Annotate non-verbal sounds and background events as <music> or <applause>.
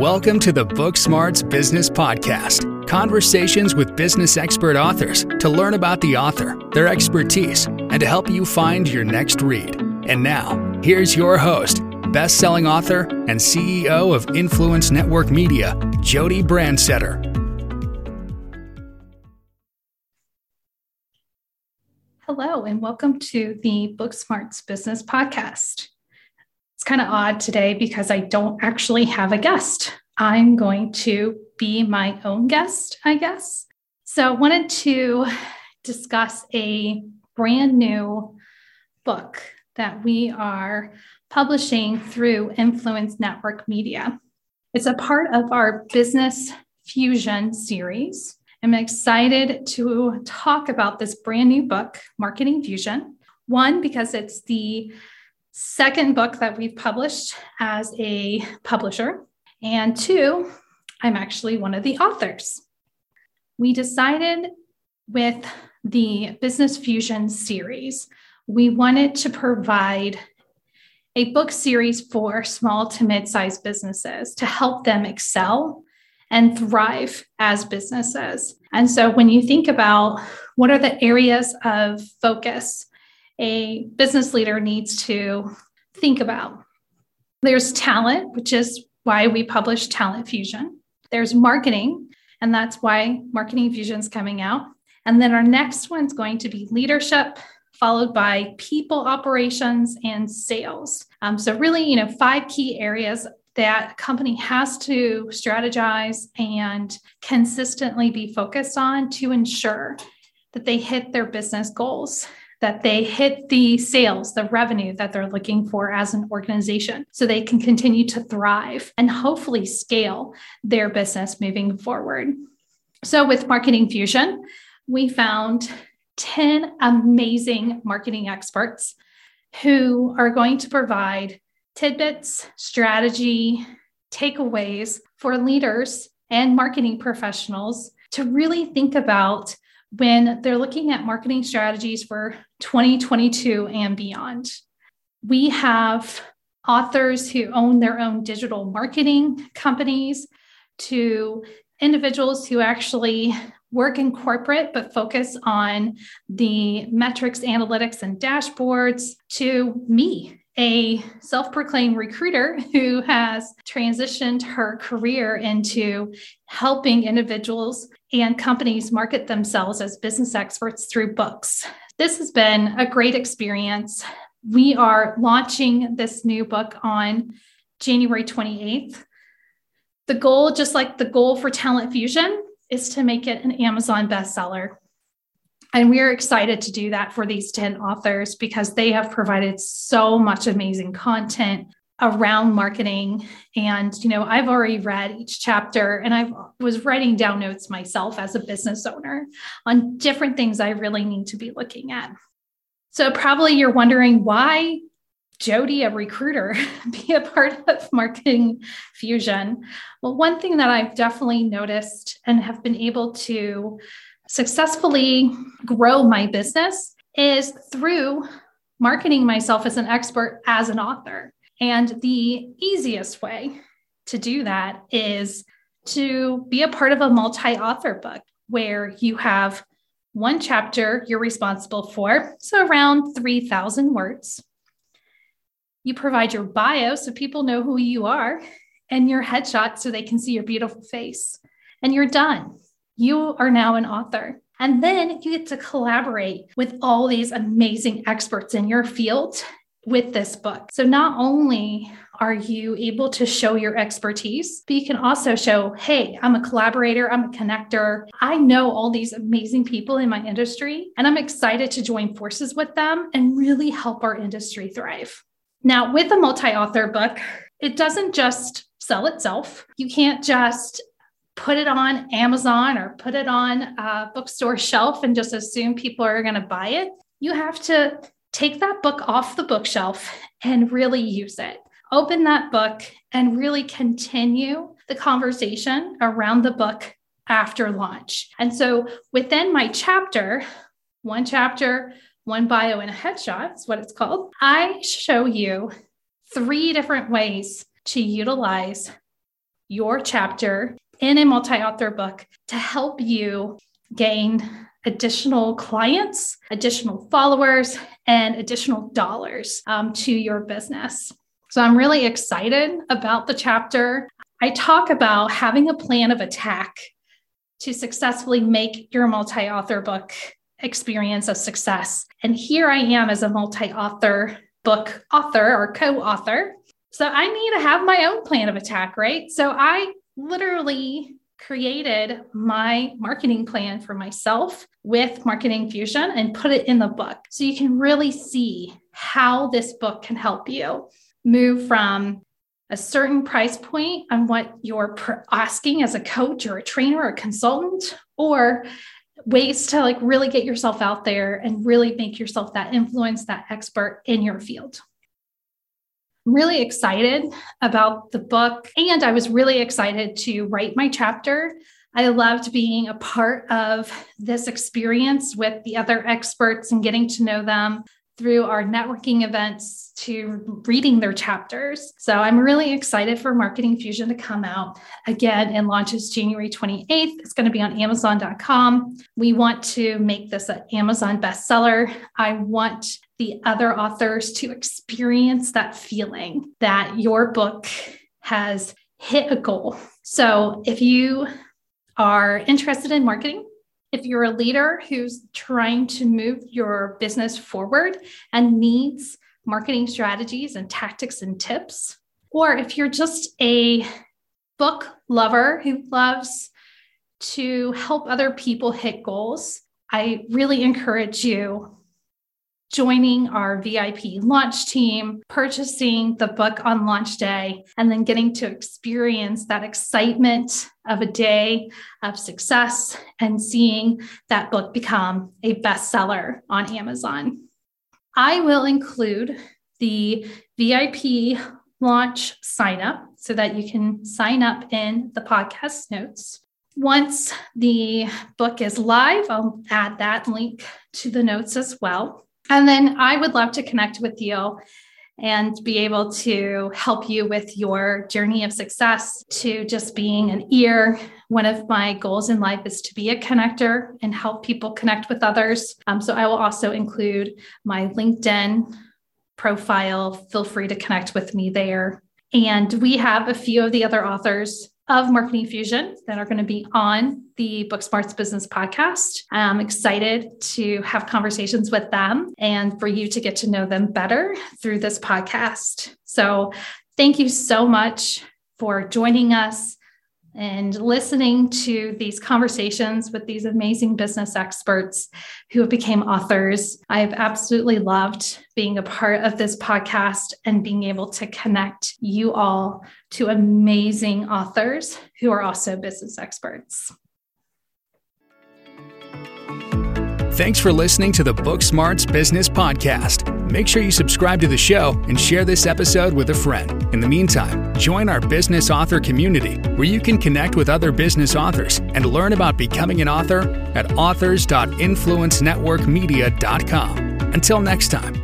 Welcome to the Book Smarts Business Podcast. Conversations with business expert authors to learn about the author, their expertise, and to help you find your next read. And now, here's your host, best-selling author and CEO of Influence Network Media, Jody Brandstetter. Hello, and welcome to the Book Smarts Business Podcast. It's kind of odd today because I don't actually have a guest. I'm going to be my own guest, I guess. So, I wanted to discuss a brand new book that we are publishing through Influence Network Media. It's a part of our Business Fusion series. I'm excited to talk about this brand new book, Marketing Fusion. One, because it's the second book that we've published as a publisher. And two, I'm actually one of the authors. We decided with the Business Fusion series, we wanted to provide a book series for small to mid sized businesses to help them excel and thrive as businesses. And so when you think about what are the areas of focus a business leader needs to think about. There's talent, which is why we publish Talent Fusion. There's marketing, and that's why Marketing Fusion is coming out. And then our next one's going to be leadership, followed by people operations and sales. Um, so, really, you know, five key areas that a company has to strategize and consistently be focused on to ensure that they hit their business goals that they hit the sales, the revenue that they're looking for as an organization so they can continue to thrive and hopefully scale their business moving forward. So, with Marketing Fusion, we found 10 amazing marketing experts who are going to provide tidbits, strategy, takeaways for leaders and marketing professionals to really think about when they're looking at marketing strategies for 2022 and beyond. We have authors who own their own digital marketing companies to individuals who actually work in corporate but focus on the metrics, analytics, and dashboards to me a self proclaimed recruiter who has transitioned her career into helping individuals and companies market themselves as business experts through books. This has been a great experience. We are launching this new book on January 28th. The goal, just like the goal for Talent Fusion, is to make it an Amazon bestseller. And we're excited to do that for these 10 authors because they have provided so much amazing content around marketing. And you know i've already read each chapter and i was writing down notes myself as a business owner on different things i really need to be looking at. So probably you're wondering why jody a recruiter <laughs> be a part of marketing fusion? Well one thing that i've definitely noticed and have been able to successfully grow my business is through marketing myself as an expert as an author. And the easiest way to do that is to be a part of a multi author book where you have one chapter you're responsible for, so around 3,000 words. You provide your bio so people know who you are, and your headshot so they can see your beautiful face, and you're done you are now an author. And then you get to collaborate with all these amazing experts in your field with this book. So not only are you able to show your expertise, but you can also show, hey, I'm a collaborator, I'm a connector. I know all these amazing people in my industry, and I'm excited to join forces with them and really help our industry thrive. Now, with a multi author book, it doesn't just sell itself. You can't just put it on Amazon or put it on a bookstore shelf and just assume people are going to buy it. You have to take that book off the bookshelf and really use it. Open that book and really continue the conversation around the book after launch. And so within my chapter, one chapter, one bio, and a headshot is what it's called, I show you three different ways to utilize your chapter in a multi author book to help you gain additional clients, additional followers, and additional dollars um, to your business. So I'm really excited about the chapter. I talk about having a plan of attack to successfully make your multi author book experience a success. And here I am as a multi author book author or co author. So I need to have my own plan of attack, right? So I literally created my marketing plan for myself with Marketing Fusion and put it in the book. So you can really see how this book can help you move from a certain price point on what you're asking as a coach or a trainer or a consultant or ways to like really get yourself out there and really make yourself that influence that expert in your field I'm really excited about the book and i was really excited to write my chapter I loved being a part of this experience with the other experts and getting to know them through our networking events to reading their chapters. So I'm really excited for Marketing Fusion to come out again and launches January 28th. It's going to be on Amazon.com. We want to make this an Amazon bestseller. I want the other authors to experience that feeling that your book has hit a goal. So if you are interested in marketing, if you're a leader who's trying to move your business forward and needs marketing strategies and tactics and tips, or if you're just a book lover who loves to help other people hit goals, I really encourage you joining our VIP launch team, purchasing the book on launch day, and then getting to experience that excitement of a day of success and seeing that book become a bestseller on Amazon. I will include the VIP launch sign up so that you can sign up in the podcast notes. Once the book is live, I'll add that link to the notes as well. And then I would love to connect with you and be able to help you with your journey of success to just being an ear. One of my goals in life is to be a connector and help people connect with others. Um, so I will also include my LinkedIn profile. Feel free to connect with me there. And we have a few of the other authors of Marketing Fusion that are going to be on the Book Smarts Business podcast. I'm excited to have conversations with them and for you to get to know them better through this podcast. So, thank you so much for joining us and listening to these conversations with these amazing business experts who have become authors. I've absolutely loved being a part of this podcast and being able to connect you all to amazing authors who are also business experts. Thanks for listening to the Book Smarts Business Podcast. Make sure you subscribe to the show and share this episode with a friend. In the meantime, join our business author community where you can connect with other business authors and learn about becoming an author at authors.influencenetworkmedia.com. Until next time.